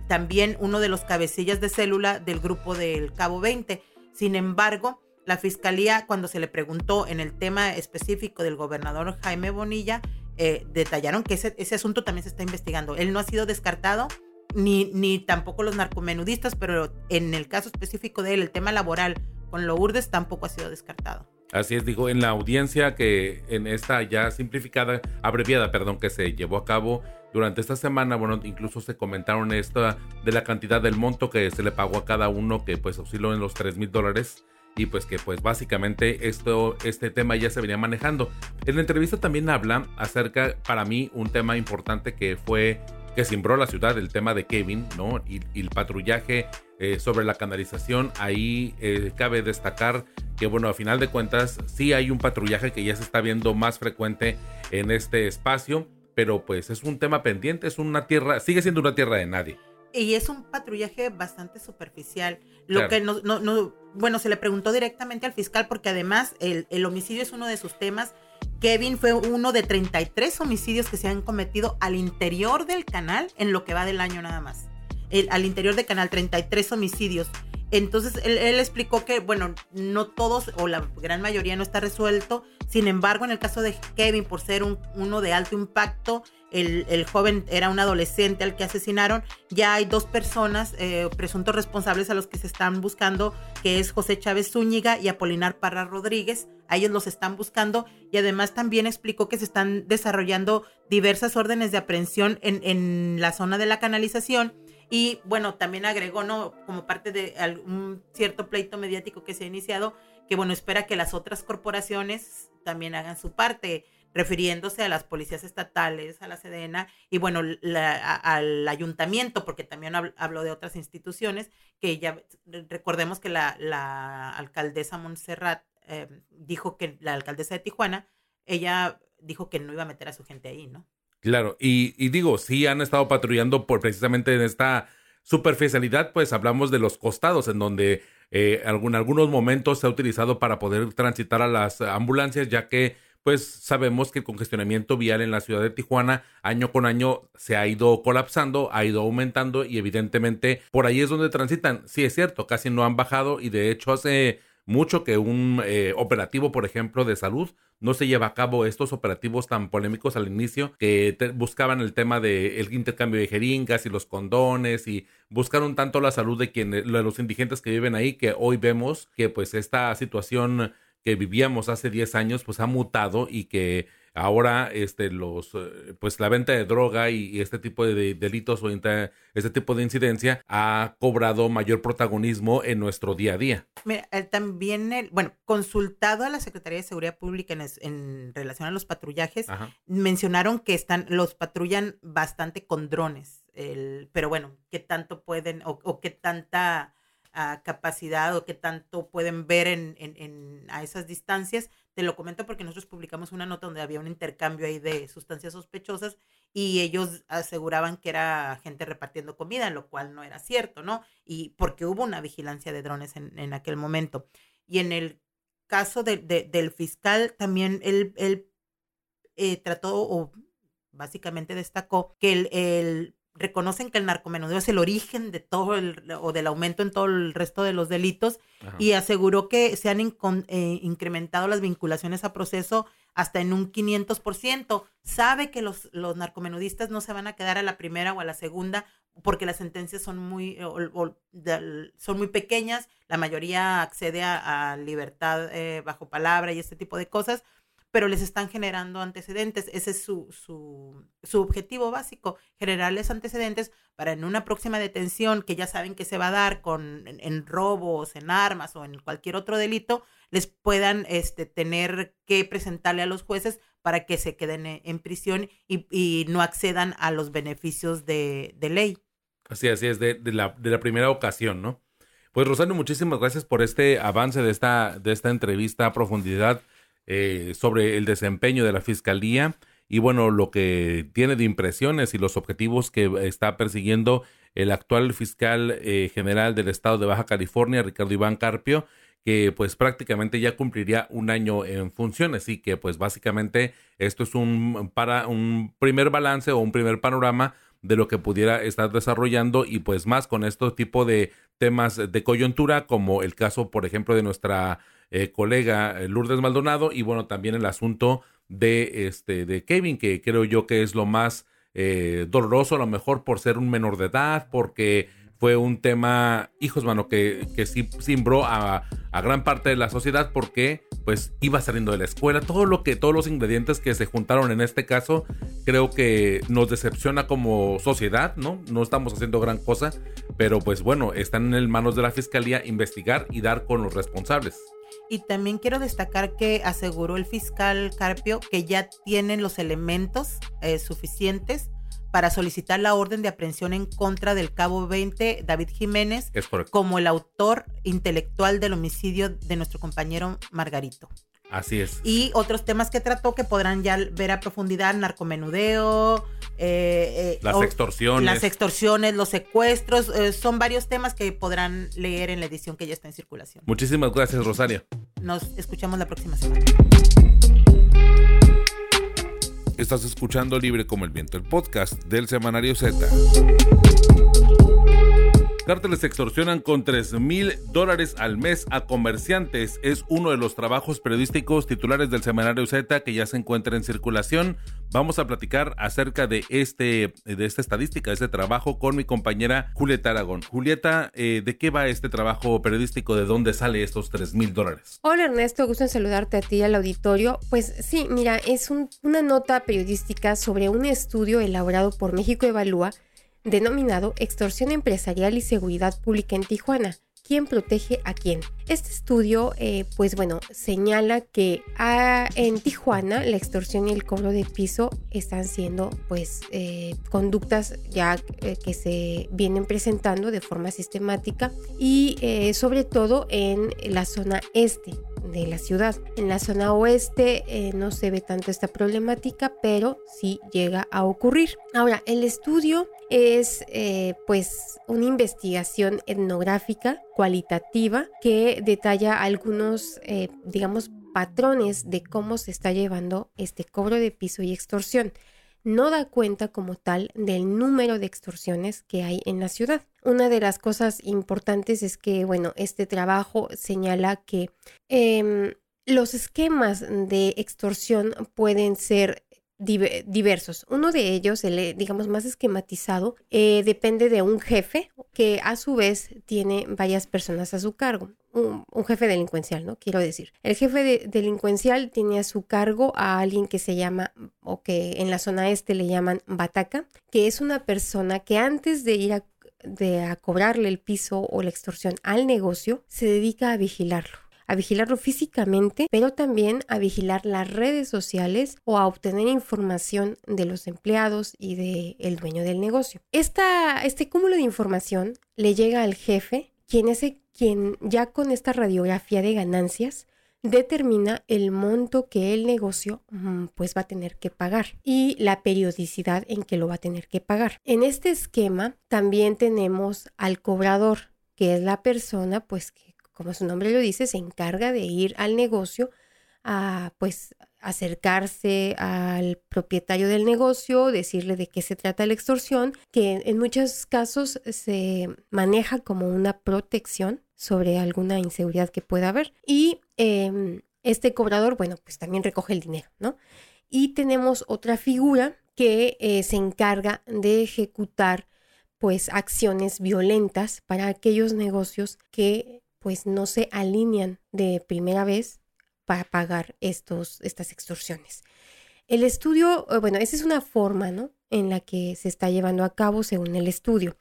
también uno de los cabecillas de célula del grupo del Cabo 20. Sin embargo, la fiscalía, cuando se le preguntó en el tema específico del gobernador Jaime Bonilla, eh, detallaron que ese, ese asunto también se está investigando. Él no ha sido descartado ni, ni tampoco los narcomenudistas, pero en el caso específico de él, el tema laboral con Lourdes tampoco ha sido descartado. Así es, digo, en la audiencia que en esta ya simplificada, abreviada, perdón, que se llevó a cabo durante esta semana, bueno, incluso se comentaron esta de la cantidad del monto que se le pagó a cada uno, que pues osciló en los 3 mil dólares y pues que pues básicamente esto, este tema ya se venía manejando. En la entrevista también habla acerca, para mí, un tema importante que fue que simbró la ciudad, el tema de Kevin, ¿no? Y, el patrullaje eh, sobre la canalización. Ahí eh, cabe destacar que, bueno, a final de cuentas, sí hay un patrullaje que ya se está viendo más frecuente en este espacio, pero pues es un tema pendiente, es una tierra, sigue siendo una tierra de nadie. Y es un patrullaje bastante superficial. Lo que no, no, no, bueno, se le preguntó directamente al fiscal porque además el, el homicidio es uno de sus temas Kevin fue uno de 33 homicidios que se han cometido al interior del canal en lo que va del año nada más. al interior del canal, 33 homicidios. Entonces él, explicó que, bueno, no todos o la gran mayoría no está resuelto. Sin embargo, en el caso de Kevin, por ser uno de alto impacto, el, joven era un adolescente al que asesinaron. Ya hay dos personas, eh, presuntos responsables a los que se están buscando, que es José Chávez Zúñiga y Apolinar Parra Rodríguez. A ellos los están buscando y además también explicó que se están desarrollando diversas órdenes de aprehensión en, en la zona de la canalización. Y bueno, también agregó, ¿no? Como parte de un cierto pleito mediático que se ha iniciado, que bueno, espera que las otras corporaciones también hagan su parte refiriéndose a las policías estatales, a la Sedena y bueno, al ayuntamiento, porque también habló de otras instituciones, que ya recordemos que la, alcaldesa Montserrat eh, dijo que la alcaldesa de Tijuana, ella dijo que no iba a meter a su gente ahí, ¿no? Claro, y, digo, sí han estado patrullando por precisamente en esta superficialidad, pues hablamos de los costados, en donde eh, en algunos momentos se ha utilizado para poder transitar a las ambulancias, ya que pues sabemos que el congestionamiento vial en la ciudad de Tijuana año con año se ha ido colapsando, ha ido aumentando y evidentemente por ahí es donde transitan. Sí, es cierto, casi no han bajado y de hecho hace mucho que un eh, operativo, por ejemplo, de salud no se lleva a cabo estos operativos tan polémicos al inicio que buscaban el tema del el intercambio de jeringas y los condones y buscaron tanto la salud de quienes de los indigentes que viven ahí que hoy vemos que pues esta situación que vivíamos hace 10 años, pues ha mutado y que ahora este los eh, pues la venta de droga y, este tipo de, delitos o este tipo de incidencia ha cobrado mayor protagonismo en nuestro día a día. Mira, también el, bueno, consultado a la Secretaría de Seguridad Pública en, relación a los patrullajes, mencionaron que están los patrullan bastante con drones, el, pero bueno, qué tanto pueden o, o qué tanta capacidad o qué tanto pueden ver en, en, a esas distancias. Te lo comento porque nosotros publicamos una nota donde había un intercambio ahí de sustancias sospechosas y ellos aseguraban que era gente repartiendo comida, lo cual no era cierto, ¿no? Y porque hubo una vigilancia de drones en, en aquel momento. Y en el caso de, del fiscal, también él, él eh, trató o básicamente destacó que el reconocen que el narcomenudeo es el origen de todo el, o del aumento en todo el resto de los delitos y aseguró que se han eh, incrementado las vinculaciones a proceso hasta en un 500%. Sabe que los, los narcomenudistas no se van a quedar a la primera o a la segunda porque las sentencias son muy, son muy pequeñas, la mayoría accede a, libertad eh, bajo palabra y este tipo de cosas, pero les están generando antecedentes. Ese es su, su, su objetivo básico, generarles antecedentes para en una próxima detención que ya saben que se va a dar con, en, robos, en armas o en cualquier otro delito, les puedan este, tener que presentarle a los jueces para que se queden en, prisión y, no accedan a los beneficios de, ley. Así, así es, de, la, de la primera ocasión, ¿no? Pues Rosario, muchísimas gracias por este avance de esta, de esta entrevista a profundidad eh, sobre el desempeño de la Fiscalía y bueno, lo que tiene de impresiones y los objetivos que está persiguiendo el actual fiscal eh, general del estado de Baja California, Ricardo Iván Carpio, que pues prácticamente ya cumpliría un año en funciones y que pues básicamente esto es un para un primer balance o un primer panorama de lo que pudiera estar desarrollando y pues más con este tipo de temas de coyuntura como el caso por ejemplo de nuestra eh, colega eh, Lourdes Maldonado y bueno, también el asunto de, este, de Kevin, que creo yo que es lo más eh, doloroso, a lo mejor por ser un menor de edad, porque fue un tema, hijos, mano, que, que sí simbró a, a, gran parte de la sociedad porque pues iba saliendo de la escuela. Todo lo que, todos los ingredientes que se juntaron en este caso, creo que nos decepciona como sociedad, ¿no? No estamos haciendo gran cosa, pero pues bueno, están en manos de la fiscalía investigar y dar con los responsables. Y también quiero destacar que aseguró el fiscal Carpio que ya tienen los elementos eh, suficientes para solicitar la orden de aprehensión en contra del cabo 20 David Jiménez como el autor intelectual del homicidio de nuestro compañero Margarito. Así es. Y otros temas que trató que podrán ya ver a profundidad, narcomenudeo, eh, eh, las extorsiones. Las extorsiones, los secuestros, eh, son varios temas que podrán leer en la edición que ya está en circulación. Muchísimas gracias, Rosario. Nos escuchamos la próxima semana. Estás escuchando Libre como el Viento, el podcast del Semanario Z. Cárteles extorsionan con 3 mil dólares al mes a comerciantes. Es uno de los trabajos periodísticos titulares del semanario Z que ya se encuentra en circulación. Vamos a platicar acerca de, este, de esta estadística, de este trabajo con mi compañera Julieta Aragón. Julieta, eh, ¿de qué va este trabajo periodístico? ¿De dónde sale estos 3 mil dólares? Hola Ernesto, gusto en saludarte a ti y al auditorio. Pues sí, mira, es una nota periodística sobre un estudio elaborado por México Evalúa denominado Extorsión Empresarial y Seguridad Pública en Tijuana. ¿Quién protege a quién? Este estudio, eh, pues bueno, señala que ah, en Tijuana la extorsión y el cobro de piso están siendo pues eh, conductas ya eh, que se vienen presentando de forma sistemática y sobre todo en la zona este de la ciudad. En la zona oeste eh, no se ve tanto esta problemática, pero sí llega a ocurrir. Ahora, el estudio es eh, pues una investigación etnográfica cualitativa que detalla algunos, eh, digamos, patrones de cómo se está llevando este cobro de piso y extorsión no da cuenta como tal del número de extorsiones que hay en la ciudad. Una de las cosas importantes es que, bueno, este trabajo señala que em, los esquemas de extorsión pueden ser diversos. Uno de ellos, el digamos más esquematizado, eh, depende de un jefe que a su vez tiene varias personas a su cargo. Un, jefe delincuencial, ¿no? Quiero decir. El jefe delincuencial tiene a su cargo a alguien que se llama, o que en la zona este le llaman bataca, que es una persona que antes de ir a, de, cobrarle el piso o la extorsión al negocio, se dedica a vigilarlo a vigilarlo físicamente, pero también a vigilar las redes sociales o a obtener información de los empleados y del el dueño del negocio. Esta, este cúmulo de información le llega al jefe, quien es quien ya con esta radiografía de ganancias determina el monto que el negocio mm, pues va a tener que pagar y la periodicidad en que lo va a tener que pagar. En este esquema también tenemos al cobrador, que es la persona pues que como su nombre lo dice, se encarga de ir al negocio a pues acercarse al propietario del negocio, decirle de qué se trata la extorsión, que en muchos casos se maneja como una protección sobre alguna inseguridad que pueda haber. Y em, este cobrador, bueno, pues también recoge el dinero, ¿no? Y tenemos otra figura que eh, se encarga de ejecutar pues acciones violentas para aquellos negocios que pues no se alinean de primera vez para pagar estos, estas extorsiones. El estudio, eh, bueno, esa es una forma, ¿no? En la que se está llevando a cabo según el estudio.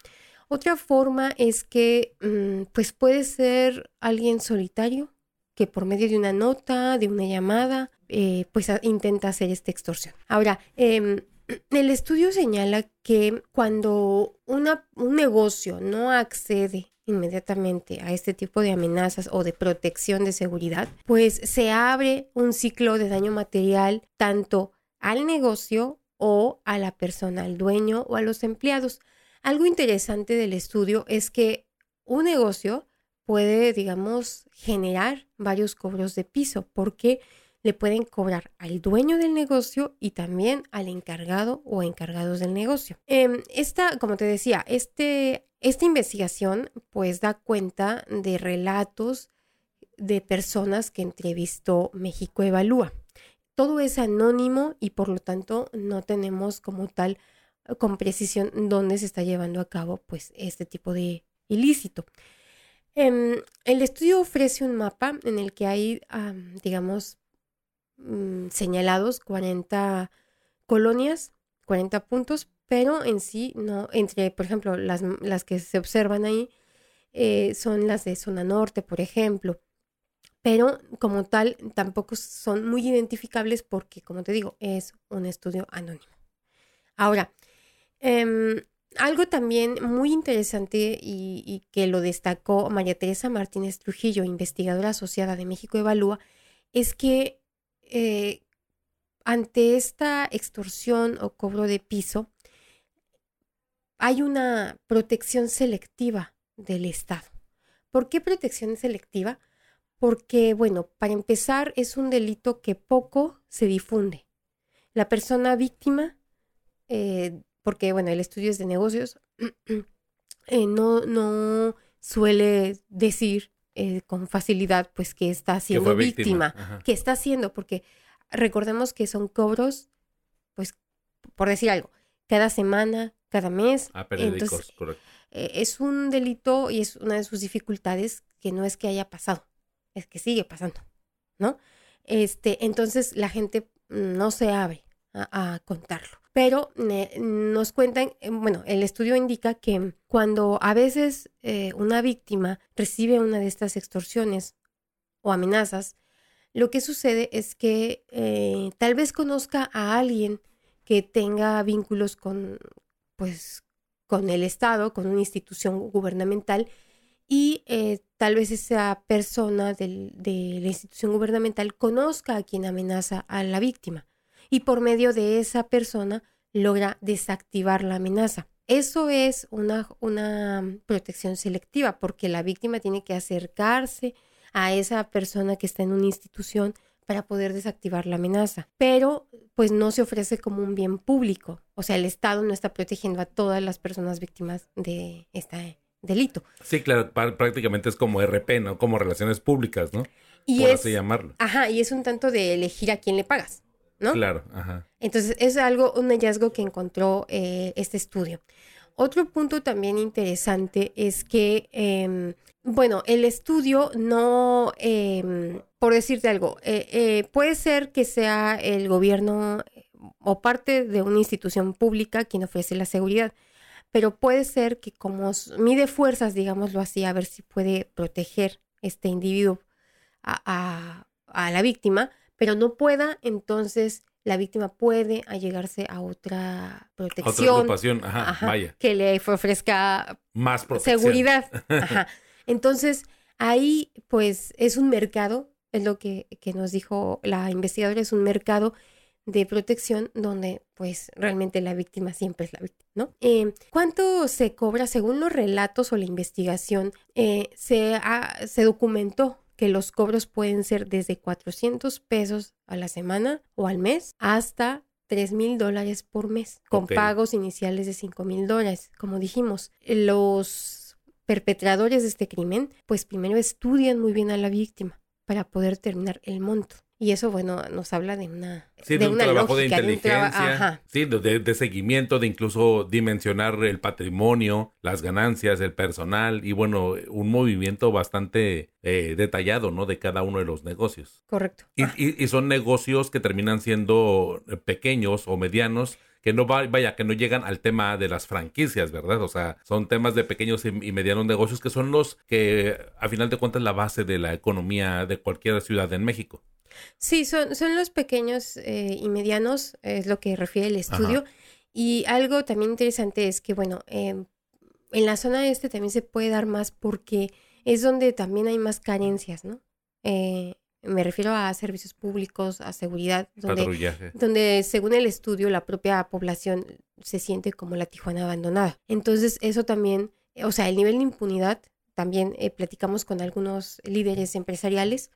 Otra forma es que, mm, pues puede ser alguien solitario que por medio de una nota, de una llamada, eh, pues intenta hacer esta extorsión. Ahora, em, el estudio señala que cuando un negocio no accede inmediatamente a este tipo de amenazas o de protección de seguridad, pues se abre un ciclo de daño material tanto al negocio o a la persona, al dueño o a los empleados. Algo interesante del estudio es que un negocio puede, digamos, generar varios cobros de piso porque le pueden cobrar al dueño del negocio y también al encargado o encargados del negocio. Em, esta, como te decía, este, esta investigación pues da cuenta de relatos de personas que entrevistó México Evalúa. Todo es anónimo y por lo tanto no tenemos como tal con precisión dónde se está llevando a cabo pues este tipo de ilícito. Em, el estudio ofrece un mapa en el que hay, digamos, Mm, señalados 40 colonias, 40 puntos, pero en sí no, entre, por ejemplo, las, las que se observan ahí eh, son las de zona norte, por ejemplo, pero como tal tampoco son muy identificables porque, como te digo, es un estudio anónimo. Ahora, em, algo también muy interesante y, y, que lo destacó María Teresa Martínez Trujillo, investigadora asociada de México Evalúa, es que eh, ante esta extorsión o cobro de piso, hay una protección selectiva del Estado. ¿Por qué protección selectiva? Porque, bueno, para empezar, es un delito que poco se difunde. La persona víctima, eh, porque, bueno, el estudio es de negocios, eh, no, no suele decir eh, con facilidad, pues que está siendo víctima, que está haciendo, porque recordemos que son cobros, pues, por decir algo, cada semana, cada mes. Ah, correcto. Eh, es un delito y es una de sus dificultades que no es que haya pasado, es que sigue pasando, ¿no? Este, entonces la gente no se abre a contarlo. Pero nos cuentan, eh, bueno, el estudio indica que cuando a veces eh, una víctima recibe una de estas extorsiones o amenazas, lo que sucede es que eh, tal vez conozca a alguien que tenga vínculos con, pues, con el Estado, con una institución gubernamental, y tal vez esa persona de la institución gubernamental conozca a quien amenaza a la víctima y por medio de esa persona logra desactivar la amenaza. Eso es una, una protección selectiva porque la víctima tiene que acercarse a esa persona que está en una institución para poder desactivar la amenaza. Pero pues no se ofrece como un bien público. O sea, el Estado no está protegiendo a todas las personas víctimas de este delito. Sí, claro, prácticamente es como RP, ¿no? Como relaciones públicas, ¿no? Y Por así llamarlo. Ajá, y es un tanto de elegir a quién le pagas. ¿No? Claro, ajá. Entonces, es algo, un hallazgo que encontró eh, este estudio. Otro punto también interesante es que, em, bueno, el estudio no, em, por decirte algo, eh, eh, puede ser que sea el gobierno o parte de una institución pública quien ofrece la seguridad, pero puede ser que como mide fuerzas, digámoslo así, a ver si puede proteger este individuo a la víctima, pero no pueda, entonces la víctima puede allegarse a otra protección. Otra ajá, vaya. Que le ofrezca más seguridad. Ajá. Entonces, ahí pues es un mercado, es lo que, nos dijo la investigadora, es un mercado de protección donde pues realmente la víctima siempre es la víctima, ¿no? Eh, ¿Cuánto se cobra según los relatos o la investigación? Eh, se, se documentó que los cobros pueden ser desde 400 pesos a la semana o al mes hasta 3 mil dólares por mes, con pagos iniciales de 5 mil dólares. Como dijimos, los perpetradores de este crimen, pues primero estudian muy bien a la víctima para poder terminar el monto. Y eso, bueno, nos habla de una, sí, de, un trabajo de inteligencia, sí, de, seguimiento, de incluso dimensionar el patrimonio, las ganancias, el personal y bueno, un movimiento bastante eh, detallado, ¿no? De cada uno de los negocios. Correcto. Y, y, son negocios que terminan siendo pequeños o medianos que no vaya, que no llegan al tema de las franquicias, ¿verdad? O sea, son temas de pequeños y, medianos negocios que son los que, a final de cuentas, la base de la economía de cualquier ciudad en México. Sí, son, son los pequeños eh, y medianos, es lo que refiere el estudio. Y algo también interesante es que, bueno, em, en la zona este también se puede dar más porque es donde también hay más carencias, ¿no? Eh, me refiero a servicios públicos, a seguridad, donde, donde según el estudio la propia población se siente como la Tijuana abandonada. Entonces eso también, o sea, el nivel de impunidad, también eh, platicamos con algunos líderes empresariales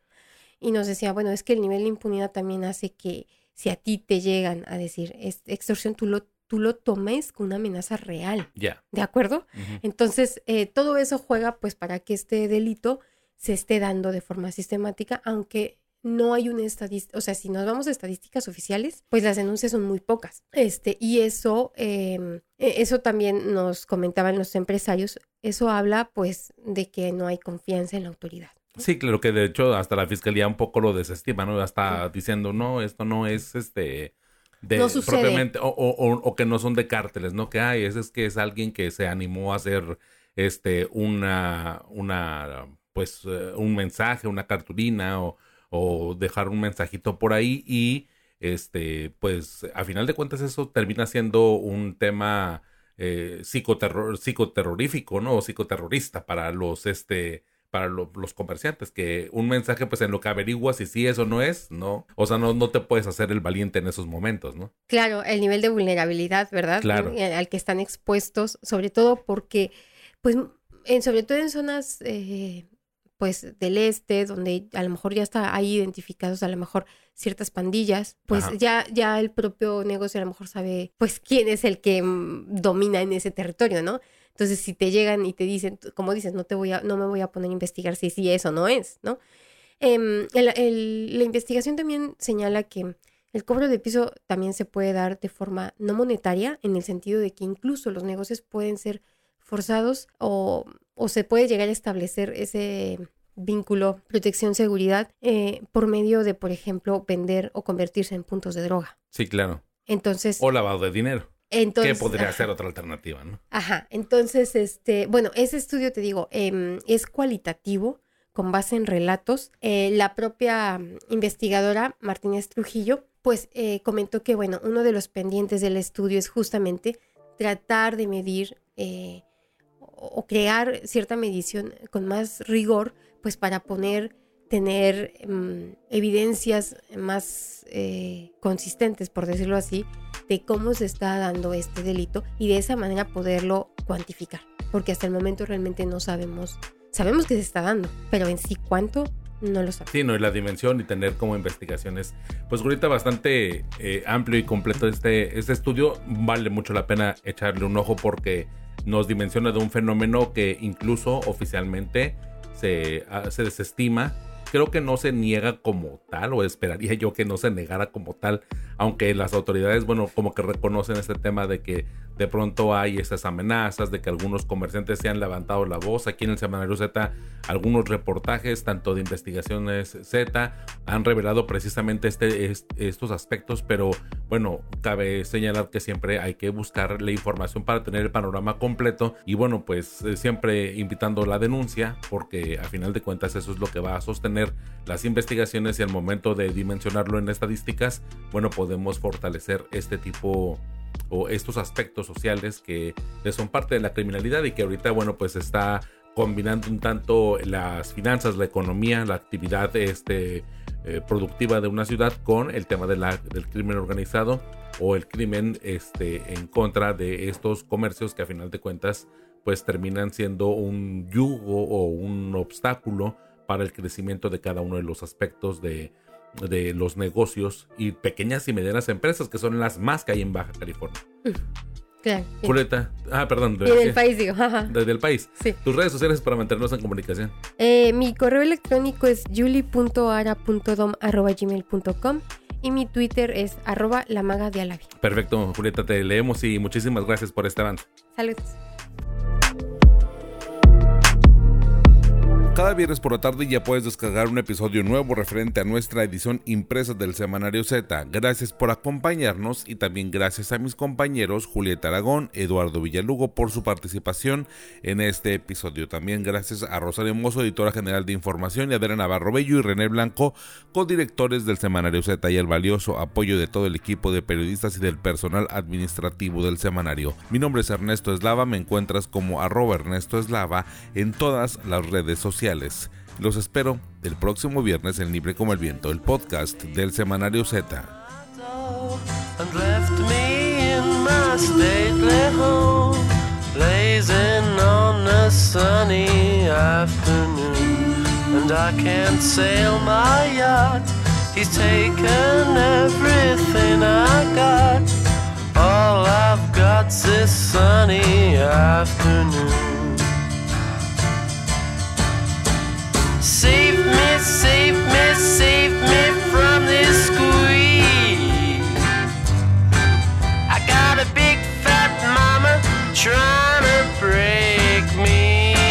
y nos decía, bueno, es que el nivel de impunidad también hace que si a ti te llegan a decir extorsión, tú lo, tú lo tomes con una amenaza real. Ya. ¿De acuerdo? Entonces, eh, todo eso juega pues para que este delito se esté dando de forma sistemática, aunque no hay una estadística, o sea, si nos vamos a estadísticas oficiales, pues las denuncias son muy pocas. Este, y eso, em, e, eso también nos comentaban los empresarios, eso habla pues de que no hay confianza en la autoridad. Sí, claro que de hecho hasta la fiscalía un poco lo desestima, ¿no? Está diciendo, no, esto no es este de propiamente, o, o, o, que no son de cárteles, ¿no? Que hay, es, es que es alguien que se animó a hacer este una, una pues eh, un mensaje, una cartulina o, o dejar un mensajito por ahí y este pues a final de cuentas eso termina siendo un tema eh, psicoterror, psicoterrorífico, ¿no? O psicoterrorista para los este para los comerciantes, que un mensaje pues en lo que averiguas si sí es o no es, ¿no? O sea, no, no te puedes hacer el valiente en esos momentos, ¿no? Claro, el nivel de vulnerabilidad, ¿verdad? Claro. Al que están expuestos, sobre todo porque, pues, en, sobre todo en zonas, eh, pues, del este, donde a lo mejor ya está ahí identificados a lo mejor ciertas pandillas, pues ya, ya el propio negocio a lo mejor sabe, pues, quién es el que mm, domina en ese territorio, ¿no? Entonces, si te llegan y te dicen, como dices, no te voy a, no me voy a poner a investigar si sí es o no es, ¿no? Em, la investigación también señala que el cobro de piso también se puede dar de forma no monetaria, en el sentido de que incluso los negocios pueden ser forzados o, o se puede llegar a establecer ese vínculo, protección, seguridad, eh, por medio de, por ejemplo, vender o convertirse en puntos de droga. Sí, claro. Entonces. O lavado de dinero. Entonces, ¿Qué podría ser otra alternativa, no? Ajá. Entonces, este, bueno, ese estudio, te digo, em, es cualitativo, con base en relatos. Eh, la propia investigadora Martínez Trujillo, pues eh, comentó que, bueno, uno de los pendientes del estudio es justamente tratar de medir eh, o crear cierta medición con más rigor, pues para poner tener em, evidencias más eh, consistentes, por decirlo así, de cómo se está dando este delito y de esa manera poderlo cuantificar. Porque hasta el momento realmente no sabemos, sabemos que se está dando, pero en sí cuánto no lo sabemos. Sí, no, y la dimensión y tener como investigaciones, pues ahorita bastante eh, amplio y completo este, este estudio, vale mucho la pena echarle un ojo porque nos dimensiona de un fenómeno que incluso oficialmente se, ah, se desestima. Creo que no se niega como tal, o esperaría yo que no se negara como tal, aunque las autoridades, bueno, como que reconocen este tema de que de pronto hay esas amenazas, de que algunos comerciantes se han levantado la voz. Aquí en el Semanario Z, algunos reportajes, tanto de investigaciones Z, han revelado precisamente este, estos aspectos, pero bueno, cabe señalar que siempre hay que buscar la información para tener el panorama completo y bueno, pues eh, siempre invitando la denuncia, porque a final de cuentas eso es lo que va a sostener las investigaciones y al momento de dimensionarlo en estadísticas, bueno, podemos fortalecer este tipo o estos aspectos sociales que son parte de la criminalidad y que ahorita, bueno, pues está combinando un tanto las finanzas, la economía, la actividad este, eh, productiva de una ciudad con el tema de la, del crimen organizado o el crimen este, en contra de estos comercios que a final de cuentas pues terminan siendo un yugo o un obstáculo para el crecimiento de cada uno de los aspectos de, los negocios y pequeñas y medianas empresas que son las más que hay en Baja California. Claro. Julieta, ah, perdón. Y del país, digo. Ajá. Desde el país. Sí. Tus redes sociales para mantenernos en comunicación. Eh, mi correo electrónico es juli.ara.dom.gmail.com y mi Twitter es arroba la maga de Alavi. Perfecto, Julieta, te leemos y muchísimas gracias por este avance. Saludos. Cada viernes por la tarde ya puedes descargar un episodio nuevo referente a nuestra edición impresa del Semanario Z. Gracias por acompañarnos y también gracias a mis compañeros Julieta Aragón, Eduardo Villalugo por su participación en este episodio. También gracias a Rosario Mozo, editora general de información, y Adriana Navarro Bello y René Blanco, codirectores del Semanario Z y el valioso apoyo de todo el equipo de periodistas y del personal administrativo del semanario. Mi nombre es Ernesto Eslava, me encuentras como arroba Ernesto Eslava en todas las redes sociales. Los espero el próximo viernes en Libre como el Viento, el podcast del Semanario Z. And I can't sail my yacht, he's taken everything I got. All I've got's this sunny afternoon. Save me, from this. I got a big fat mama trying to break me.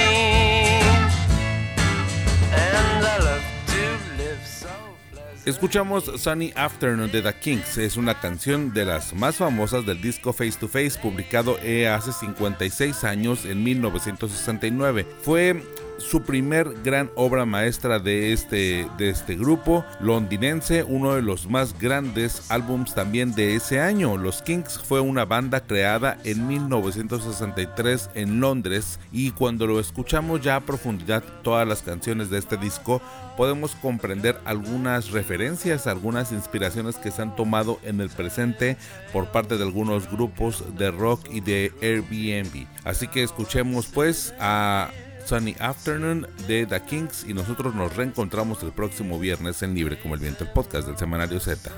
And love to. Escuchamos Sunny Afternoon de The Kings. Es una canción de las más famosas del disco Face to Face, publicado eh, hace 56 años, en 1969. Fue su primer gran obra maestra de este, de este grupo londinense, uno de los más grandes álbums también de ese año. Los Kings fue una banda creada en 1963 en Londres y cuando lo escuchamos ya a profundidad todas las canciones de este disco podemos comprender algunas referencias, algunas inspiraciones que se han tomado en el presente por parte de algunos grupos de rock y de Airbnb. Así que escuchemos pues a Sunny Afternoon de The Kings y nosotros nos reencontramos el próximo viernes en Libre como el Viento, el podcast del Semanario Z.